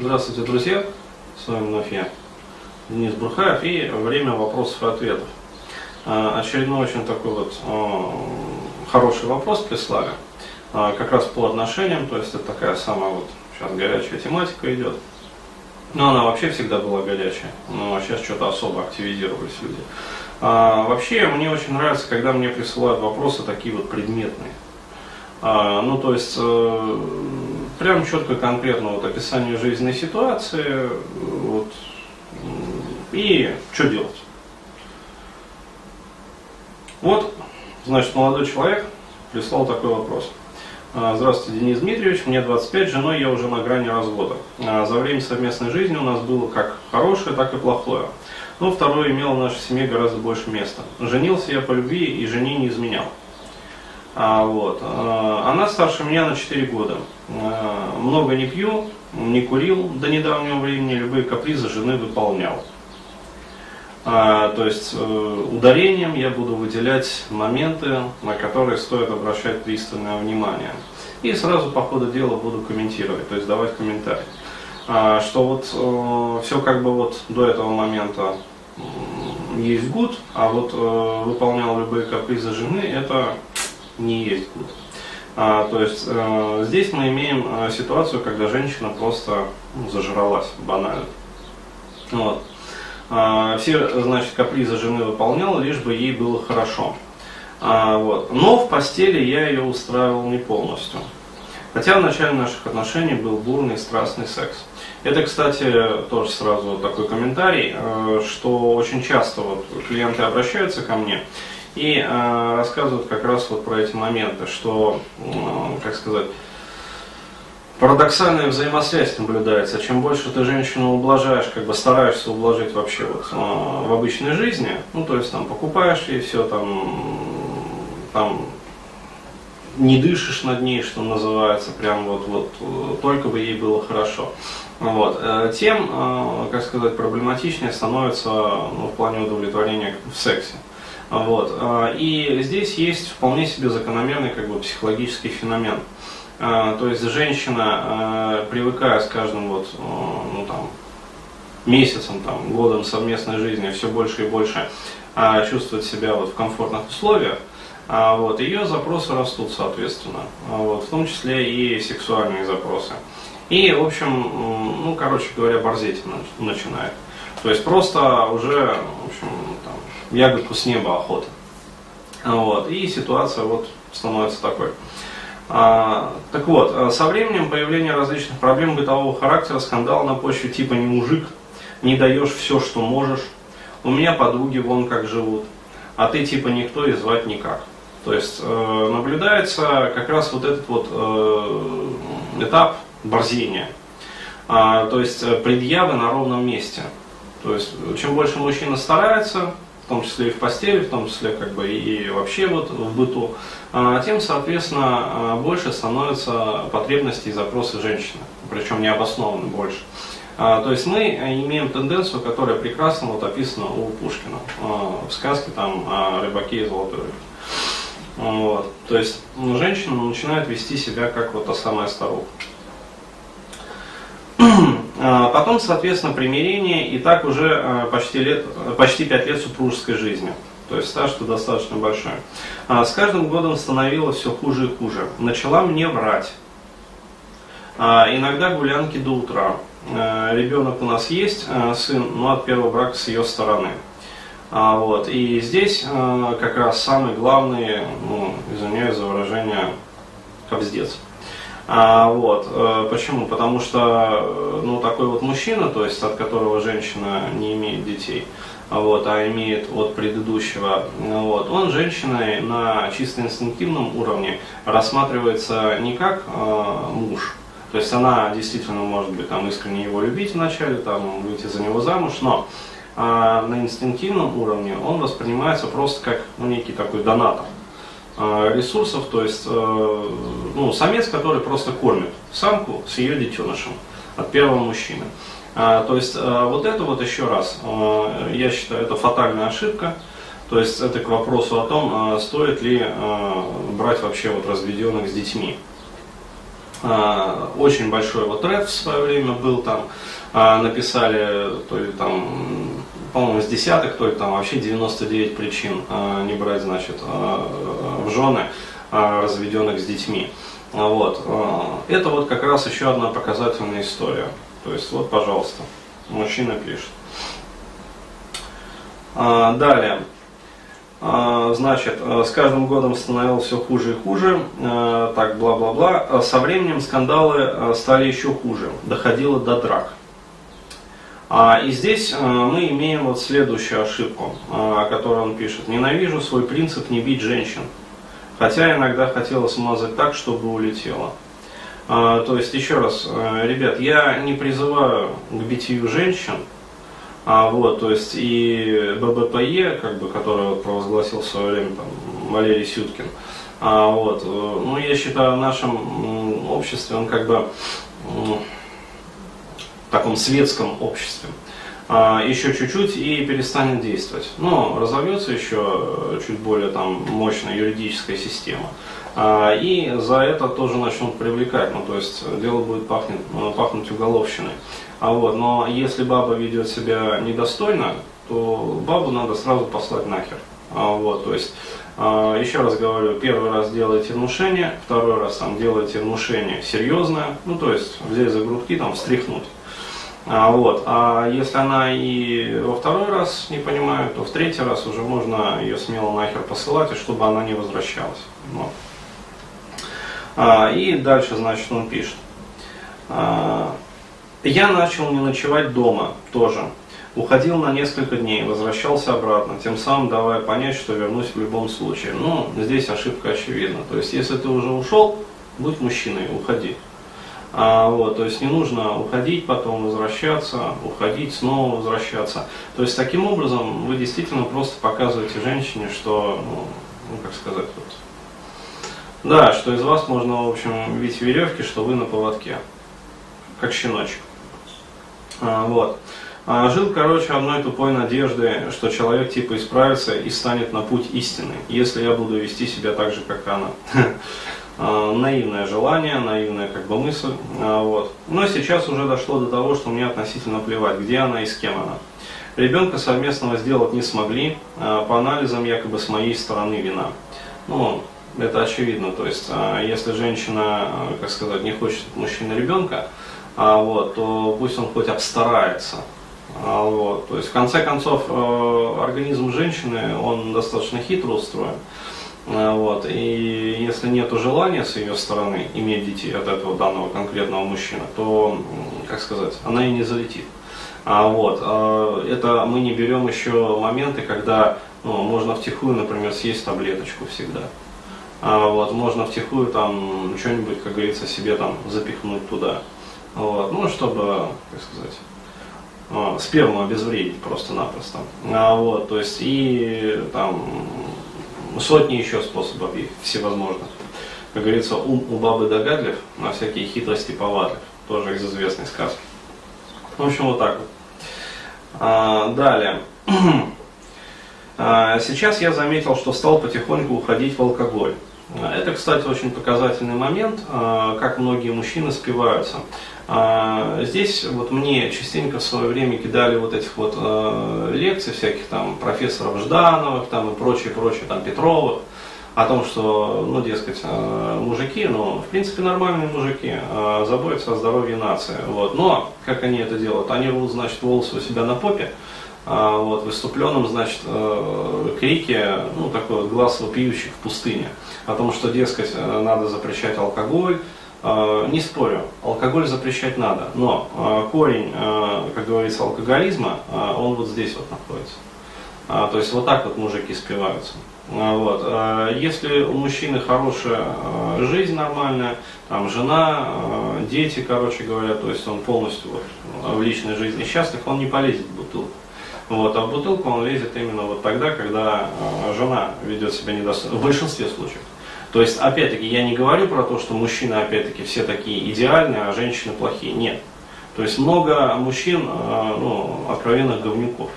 Здравствуйте, друзья! С вами вновь я, Денис Бурхаев, и время вопросов и ответов. А, очередной очень такой вот а, хороший вопрос прислали, а, как раз по отношениям, то есть это такая самая вот сейчас горячая тематика идет. Но она вообще всегда была горячая, но сейчас что-то особо активизировались люди. Вообще, мне очень нравится, когда мне присылают вопросы такие вот предметные. Ну, то есть, э, прям четко, конкретно вот описание жизненной ситуации, вот, и что делать. Вот, значит, молодой человек прислал такой вопрос. А, здравствуйте, Денис Дмитриевич, мне 25, женой я уже на грани развода. А, за время совместной жизни у нас было как хорошее, так и плохое. Но второе имело в нашей семье гораздо больше места. Женился я по любви и жене не изменял. А, вот. А, она старше меня на 4 года. А, много не пью, не курил до недавнего времени, любые капризы жены выполнял. А, то есть э, ударением я буду выделять моменты, на которые стоит обращать пристальное внимание. И сразу по ходу дела буду комментировать, то есть давать комментарий. А, что вот э, все как бы вот до этого момента есть гуд, а вот э, выполнял любые капризы жены, это не есть гуд. А, то есть э, здесь мы имеем э, ситуацию, когда женщина просто ну, зажралась банально. Вот. А, все, значит, капризы жены выполняла, лишь бы ей было хорошо. А, вот. Но в постели я ее устраивал не полностью. Хотя в начале наших отношений был бурный страстный секс. Это, кстати, тоже сразу такой комментарий, э, что очень часто вот клиенты обращаются ко мне и э, рассказывают как раз вот про эти моменты, что, э, как сказать, парадоксальная взаимосвязь наблюдается. Чем больше ты женщину ублажаешь, как бы стараешься ублажить вообще вот э, в обычной жизни, ну то есть там покупаешь ей все, там, там не дышишь над ней, что называется, прям вот, вот только бы ей было хорошо. Вот. Э, тем, э, как сказать, проблематичнее становится ну, в плане удовлетворения в сексе. Вот. А, и здесь есть вполне себе закономерный как бы, психологический феномен. А, то есть женщина, а, привыкая с каждым вот, ну, там, месяцем, там, годом совместной жизни, все больше и больше чувствует себя вот в комфортных условиях, вот, ее запросы растут, соответственно, вот, в том числе и сексуальные запросы. И, в общем, ну, короче говоря, борзеть начинает. То есть просто уже, в общем, там, ягодку с неба охота. Вот. И ситуация вот становится такой. А, так вот, а, со временем появления различных проблем бытового характера, скандал на почве типа «не мужик», «не даешь все, что можешь», «у меня подруги вон как живут», а ты типа никто и звать никак. То есть э, наблюдается как раз вот этот вот э, этап борзения. А, то есть э, предъявы на ровном месте. То есть чем больше мужчина старается, в том числе и в постели, в том числе как бы и вообще вот в быту, а, тем, соответственно, а, больше становятся потребности и запросы женщины, причем необоснованно больше. А, то есть мы имеем тенденцию, которая прекрасно вот описана у Пушкина в сказке там о рыбаке и золотой рыбке. Вот. То есть ну, женщина начинает вести себя как вот та самая старуха. А, потом, соответственно, примирение, и так уже а, почти, лет, почти 5 лет супружеской жизни. То есть стаж-то достаточно большой. А, с каждым годом становилось все хуже и хуже. Начала мне врать. Иногда гулянки до утра. Ребенок у нас есть, сын, но от первого брака с ее стороны. Вот. И здесь как раз самый главный, ну, извиняюсь за выражение, кобздец. А, вот, э, почему? Потому что э, ну, такой вот мужчина, то есть от которого женщина не имеет детей, вот, а имеет от предыдущего, вот, он женщиной на чисто инстинктивном уровне рассматривается не как э, муж, то есть она действительно может быть там искренне его любить вначале, там выйти за него замуж, но а на инстинктивном уровне он воспринимается просто как ну, некий такой донатор. Э, ресурсов, то есть э, ну, самец, который просто кормит самку с ее детенышем от первого мужчины. А, то есть э, вот это вот еще раз, я считаю, это фатальная ошибка. То есть это к вопросу о том, стоит ли брать вообще вот разведенных с детьми. очень большой вот тред в свое время был там, написали, то ли там, по-моему, с десяток, то ли там вообще 99 причин не брать, значит, в жены разведенных с детьми. Вот. Это вот как раз еще одна показательная история. То есть вот, пожалуйста, мужчина пишет. Далее. А, значит, с каждым годом становилось все хуже и хуже, так, бла-бла-бла. Со временем скандалы стали еще хуже, доходило до драк. А, и здесь мы имеем вот следующую ошибку, о которой он пишет. «Ненавижу свой принцип не бить женщин, хотя иногда хотела смазать так, чтобы улетело». А, то есть, еще раз, ребят, я не призываю к битию женщин, а, вот, то есть и ББПЕ, как бы, который провозгласил в свое время там, Валерий Сюткин, а, вот, э, ну, я считаю, в нашем обществе, он как бы в таком светском обществе, еще чуть-чуть и перестанет действовать. Но разовьется еще чуть более там мощная юридическая система. А, и за это тоже начнут привлекать, ну то есть дело будет пахнуть, пахнуть уголовщиной. А вот, но если баба ведет себя недостойно, то бабу надо сразу послать нахер. А вот, то есть, а, еще раз говорю, первый раз делайте внушение, второй раз там делайте внушение серьезное, ну то есть взять за грудки, там встряхнуть. А, вот. а если она и во второй раз не понимает, то в третий раз уже можно ее смело нахер посылать, и чтобы она не возвращалась. Вот. А, и дальше, значит, он пишет. А, я начал не ночевать дома тоже. Уходил на несколько дней, возвращался обратно, тем самым давая понять, что вернусь в любом случае. Ну, здесь ошибка очевидна. То есть, если ты уже ушел, будь мужчиной, уходи. А, вот, то есть не нужно уходить, потом возвращаться, уходить, снова возвращаться. То есть таким образом вы действительно просто показываете женщине, что, ну, ну как сказать, вот, да, что из вас можно, в общем, видеть веревки, что вы на поводке, как щеночек. А, вот. А, жил, короче, одной тупой надежды, что человек типа исправится и станет на путь истины, если я буду вести себя так же, как она. А, наивное желание, наивная как бы мысль. Вот. Но сейчас уже дошло до того, что мне относительно плевать, где она и с кем она. Ребенка совместного сделать не смогли, по анализам якобы с моей стороны вина. Ну, это очевидно, то есть, если женщина, как сказать, не хочет от мужчины ребенка, а, вот, то пусть он хоть обстарается. А, вот, то есть в конце концов э, организм женщины, он достаточно хитро устроен. А, вот, и если нет желания с ее стороны иметь детей от этого данного конкретного мужчины, то, как сказать, она и не залетит. А, вот, а, это мы не берем еще моменты, когда ну, можно втихую, например, съесть таблеточку всегда. А, вот, можно втихую там что-нибудь, как говорится, себе там запихнуть туда. Вот, ну, чтобы, как сказать, а, сперму обезвредить просто-напросто. А, вот, то есть и там сотни еще способов всевозможных. Как говорится, ум у бабы догадлив, на всякие хитрости повадлив. Тоже из известной сказки. В общем, вот так вот. А, далее. А, сейчас я заметил, что стал потихоньку уходить в алкоголь. Это, кстати, очень показательный момент, а, как многие мужчины спиваются. А, здесь вот мне частенько в свое время кидали вот этих вот э, лекций всяких там профессоров Ждановых там и прочее, прочее, там Петровых, о том, что, ну, дескать, э, мужики, ну, в принципе, нормальные мужики, заботятся о здоровье нации, вот. Но, как они это делают? Они рвут, значит, волосы у себя на попе, а, вот, выступленном, значит, крике, ну, такой вот глаз вопиющих в пустыне, о том, что, дескать, надо запрещать алкоголь, не спорю, алкоголь запрещать надо, но э, корень, э, как говорится, алкоголизма, он вот здесь вот находится. То есть вот так вот мужики спиваются. Вот. Если у мужчины хорошая жизнь нормальная, там жена, дети, короче говоря, то есть он полностью вот, в личной жизни счастлив, он не полезет в бутылку. Вот, а в бутылку он лезет именно вот тогда, когда жена ведет себя недостойно, в большинстве случаев. То есть, опять-таки, я не говорю про то, что мужчины, опять-таки, все такие идеальные, а женщины плохие. Нет. То есть много мужчин, э, ну, откровенных говнюков.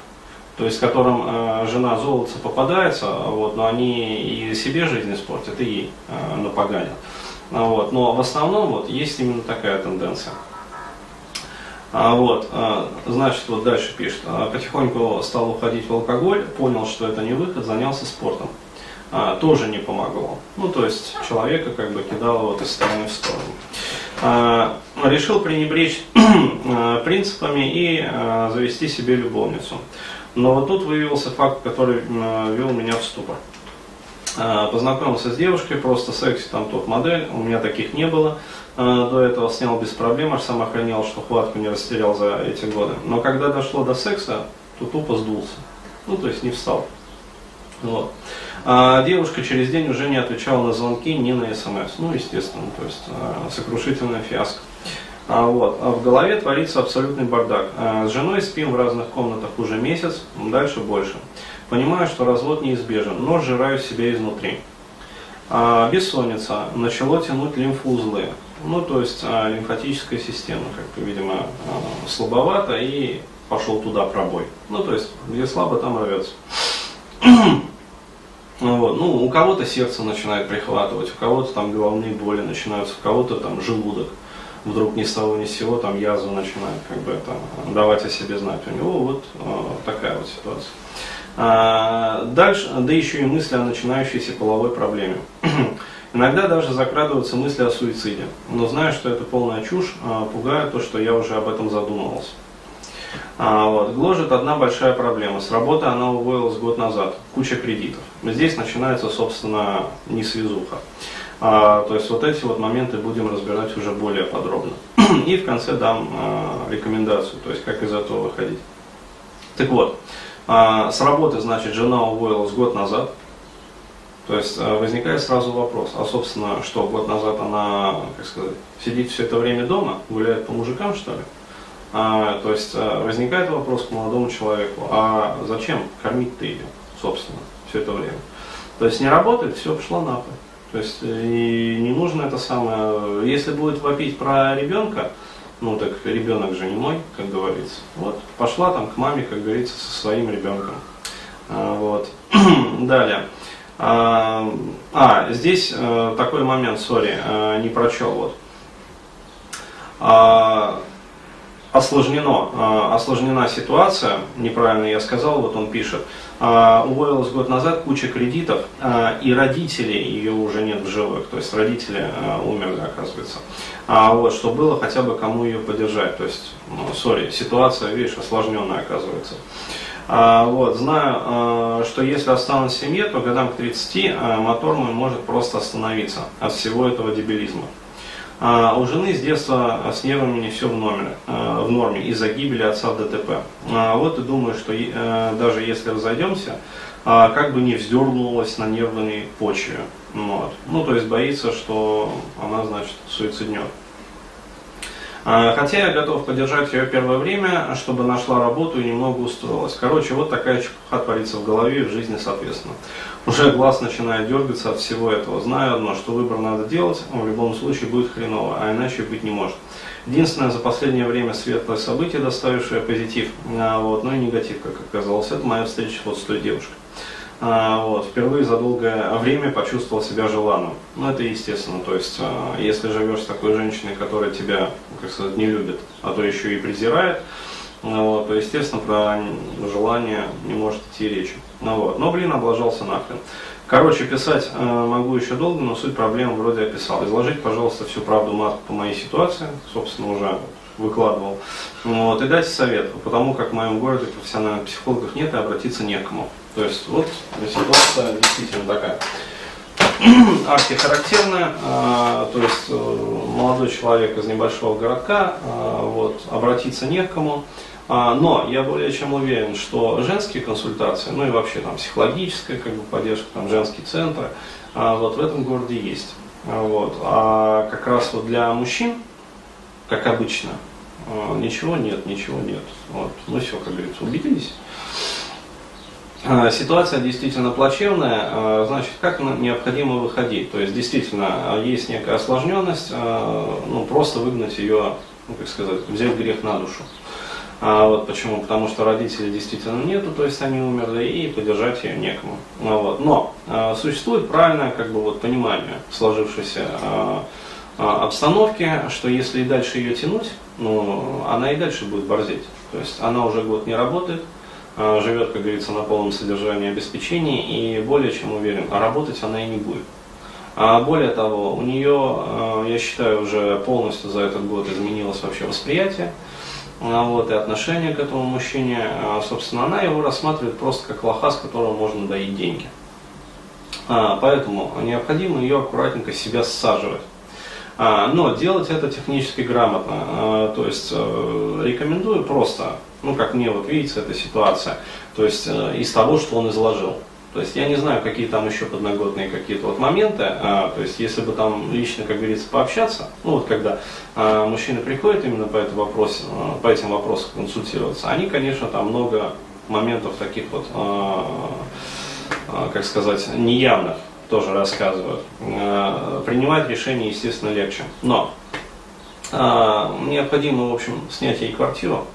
То есть, которым э, жена золотца попадается, вот, но они и себе жизнь испортят, и ей э, напоганят. Вот. Но в основном вот есть именно такая тенденция. А, вот, а, значит, вот дальше пишет. А, потихоньку стал уходить в алкоголь, понял, что это не выход, занялся спортом. А, тоже не помогло. Ну, то есть человека как бы кидало вот из стороны в сторону. А, решил пренебречь а, принципами и а, завести себе любовницу. Но вот тут выявился факт, который а, вел меня в ступор. А, познакомился с девушкой, просто секси там топ-модель, у меня таких не было. А, до этого снял без проблем, аж сам охранял, что хватку не растерял за эти годы. Но когда дошло до секса, то тупо сдулся. Ну, то есть не встал. Вот. А девушка через день уже не отвечала на звонки, ни на смс. Ну, естественно, то есть а, сокрушительная фиаско. А, вот. а в голове творится абсолютный бардак. А, с женой спим в разных комнатах уже месяц, дальше больше. Понимаю, что развод неизбежен, но сжираю себя изнутри. А, бессонница, начало тянуть лимфоузлы. Ну, то есть а, лимфатическая система, как бы, видимо, а, слабовата и пошел туда пробой. Ну, то есть, где слабо, там рвется. Вот. Ну, у кого-то сердце начинает прихватывать, у кого-то там головные боли начинаются, у кого-то там желудок вдруг ни с того ни с сего там язва начинает как бы это давать о себе знать. У него вот э, такая вот ситуация. А, дальше, да еще и мысли о начинающейся половой проблеме. Иногда даже закрадываются мысли о суициде, но знаю, что это полная чушь, э, пугает то, что я уже об этом задумывался. А, вот. Гложет одна большая проблема. С работы она уволилась год назад. Куча кредитов. Здесь начинается, собственно, несвязуха. А, то есть вот эти вот моменты будем разбирать уже более подробно. И в конце дам а, рекомендацию, то есть как из этого выходить. Так вот, а, с работы, значит, жена уволилась год назад. То есть а, возникает сразу вопрос, а собственно, что год назад она, как сказать, сидит все это время дома, гуляет по мужикам, что ли? А, то есть а, возникает вопрос к молодому человеку, а зачем кормить-то ее, собственно, все это время? То есть не работает, все, пошла нахуй. То есть и не нужно это самое. Если будет вопить про ребенка, ну так ребенок же не мой, как говорится. Вот, пошла там к маме, как говорится, со своим ребенком. А, вот. Далее. А, а, здесь а, такой момент, сори, не прочел вот. А, осложнено, а, осложнена ситуация, неправильно я сказал, вот он пишет, а, уволилась год назад, куча кредитов, а, и родители ее уже нет в живых, то есть родители умерли, оказывается. Вот, что было хотя бы кому ее поддержать, то есть, ну, сори, ситуация, видишь, осложненная оказывается. Вот, знаю, что если останусь в семье, то годам к 30 мотор мой может просто остановиться от всего этого дебилизма. А у жены с детства с нервами не все в, номере, а, в норме из-за гибели отца в ДТП. А вот и думаю, что э, даже если разойдемся, а, как бы не вздернулась на нервной почве. Вот. Ну, то есть боится, что она, значит, суициднет. Хотя я готов поддержать ее первое время, чтобы нашла работу и немного устроилась. Короче, вот такая чепуха творится в голове и в жизни, соответственно. Уже глаз начинает дергаться от всего этого. Знаю одно, что выбор надо делать, он в любом случае будет хреново, а иначе быть не может. Единственное, за последнее время светлое событие, доставившее позитив, а, вот, но и негатив, как оказалось, это моя встреча вот с той девушкой. А, вот, впервые за долгое время почувствовал себя желанным. Ну, это естественно, то есть, а, если живешь с такой женщиной, которая тебя, как сказать, не любит, а то еще и презирает, ну, вот, то, естественно, про желание не может идти речи. Ну, вот. Но, блин, облажался нахрен. Короче, писать могу еще долго, но суть проблемы вроде описал. Изложить, пожалуйста, всю правду матку по моей ситуации, собственно, уже выкладывал. Вот, и дайте совет, потому как в моем городе профессиональных психологов нет и обратиться некому. То есть вот ситуация действительно такая архихарактерная, э, то есть э, молодой человек из небольшого городка, э, вот, обратиться не к кому, а, но я более чем уверен, что женские консультации, ну и вообще там психологическая как бы, поддержка, там женские центры, а, вот в этом городе есть. А, вот. А как раз вот для мужчин, как обычно, ничего нет, ничего нет. Вот. Ну все, как говорится, убедились. Ситуация действительно плачевная, значит, как необходимо выходить? То есть, действительно, есть некая осложненность, ну, просто выгнать ее, ну, как сказать, взять грех на душу. А, вот почему? Потому что родителей действительно нету, то есть они умерли, и поддержать ее некому. А, вот. Но существует правильное как бы, вот, понимание сложившейся обстановки, что если и дальше ее тянуть, ну, она и дальше будет борзеть. То есть она уже год не работает, живет, как говорится, на полном содержании обеспечения, и более чем уверен, а работать она и не будет. А более того, у нее, а, я считаю, уже полностью за этот год изменилось вообще восприятие а, вот, и отношение к этому мужчине. Собственно, она его рассматривает просто как лоха, с которого можно доить деньги. Поэтому необходимо ее аккуратненько себя саживать. Но делать это технически грамотно. То есть э, рекомендую просто, ну как мне вот видится эта ситуация, то есть э, из того, что он изложил. То есть я не знаю, какие там еще подноготные какие-то вот моменты. А, то есть если бы там лично, как говорится, пообщаться, ну вот когда а, мужчины приходят именно по, этому вопросу, а, по этим вопросам консультироваться, они, конечно, там много моментов таких вот, а, а, как сказать, неявных тоже рассказывают. А, принимать решение, естественно, легче. Но а, необходимо, в общем, снять ей квартиру,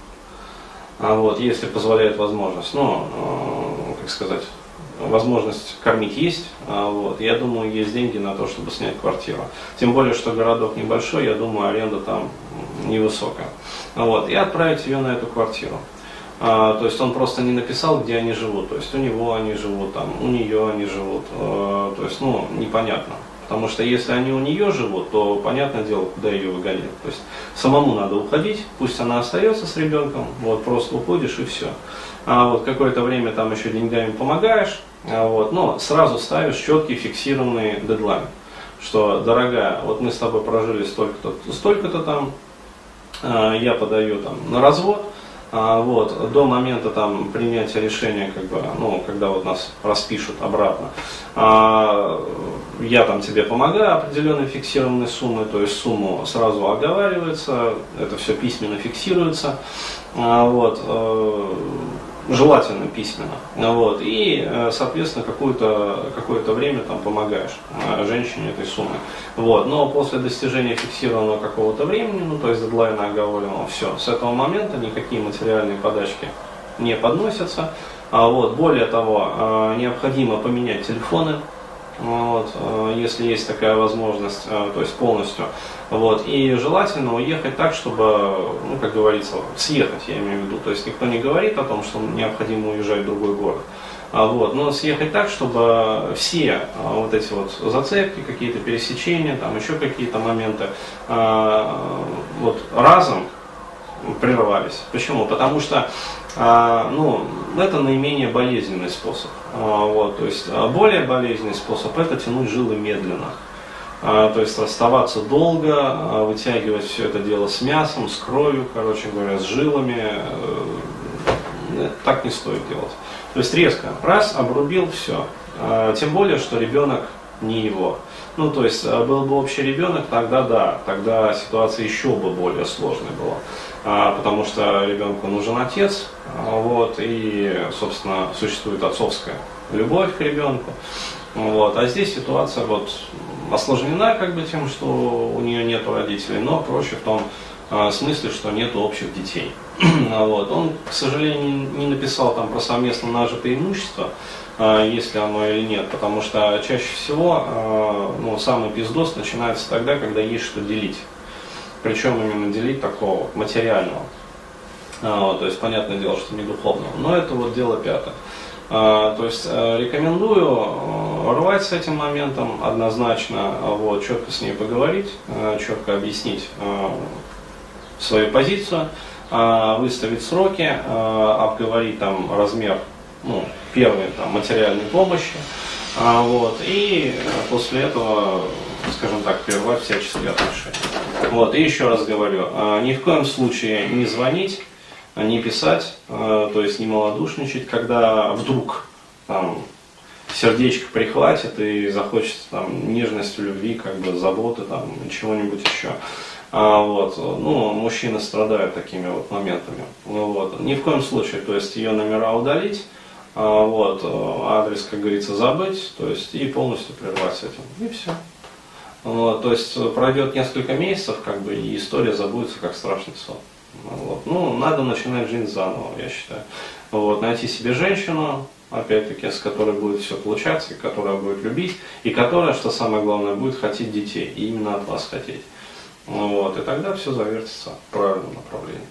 а вот, если позволяет возможность. Ну, а, как сказать, возможность кормить есть, а, вот, я думаю, есть деньги на то, чтобы снять квартиру. Тем более, что городок небольшой, я думаю, аренда там невысокая. Вот, и отправить ее на эту квартиру. А, то есть он просто не написал, где они живут. То есть у него они живут, там, у нее они живут. А, то есть, ну, непонятно. Потому что если они у нее живут, то понятное дело, куда ее выгонять. То есть самому надо уходить, пусть она остается с ребенком, вот просто уходишь и все. А вот какое-то время там еще деньгами помогаешь, а вот, но сразу ставишь четкий фиксированный дедлайн, что, дорогая, вот мы с тобой прожили столько-то, столько-то там, а, я подаю там на развод, а, вот, до момента там принятия решения, как бы, ну, когда вот нас распишут обратно, а, я там тебе помогаю определенной фиксированной суммой, то есть сумму сразу оговаривается, это все письменно фиксируется, а, вот, э, желательно письменно. Вот, и, э, соответственно, какое-то какое время там помогаешь э, женщине этой суммы. Вот, но после достижения фиксированного какого-то времени, ну, то есть дедлайна оговоренного, все, с этого момента никакие материальные подачки не подносятся. А вот, более того, э, необходимо поменять телефоны, вот, если есть такая возможность, то есть полностью. Вот, и желательно уехать так, чтобы, ну, как говорится, съехать, я имею в виду. То есть никто не говорит о том, что необходимо уезжать в другой город. А вот, но съехать так, чтобы все а, вот эти вот зацепки, какие-то пересечения, там еще какие-то моменты, вот разом прервались. Почему? Потому что а, ну, это наименее болезненный способ. А, вот, то есть а, более болезненный способ это тянуть жилы медленно. А, то есть оставаться долго, вытягивать все это дело с мясом, с кровью, короче говоря, с жилами. Э, так не стоит делать. То есть резко, раз, обрубил, все. Тем более, что ребенок не его. Ну, то есть, был бы общий ребенок, тогда да, тогда ситуация еще бы более сложной была. А, потому что ребенку нужен отец, вот, и, собственно, существует отцовская любовь к ребенку. Вот. А здесь ситуация вот осложнена как бы тем, что у нее нет родителей, но проще в том э, смысле, что нет общих детей. вот. Он, к сожалению, не написал там про совместно нажитое имущество, э, если оно или нет, потому что чаще всего э, ну, самый пиздос начинается тогда, когда есть что делить. Причем именно делить такого материального. А, то есть, понятное дело, что не духовного. Но это вот дело пятое. А, то есть э, рекомендую э, рвать с этим моментом однозначно, вот, четко с ней поговорить, э, четко объяснить свою позицию, выставить сроки, обговорить там размер ну, первой там, материальной помощи, вот, и после этого, скажем так, прервать всяческие отношения. Вот, и еще раз говорю, ни в коем случае не звонить, а не писать, а, то есть не малодушничать, когда вдруг там, сердечко прихватит и захочется там, нежности, любви, как бы заботы, там, чего-нибудь еще. А, вот, ну, мужчины страдают такими вот моментами. Ну, вот. Ни в коем случае, то есть ее номера удалить, а, вот, адрес, как говорится, забыть, то есть и полностью прервать с этим. И все. Вот, то есть пройдет несколько месяцев, как бы, и история забудется, как страшный сон. Вот. Ну, надо начинать жизнь заново, я считаю. Вот. Найти себе женщину, опять-таки, с которой будет все получаться, которая будет любить, и которая, что самое главное, будет хотеть детей, и именно от вас хотеть. Вот. И тогда все завертится в правильном направлении.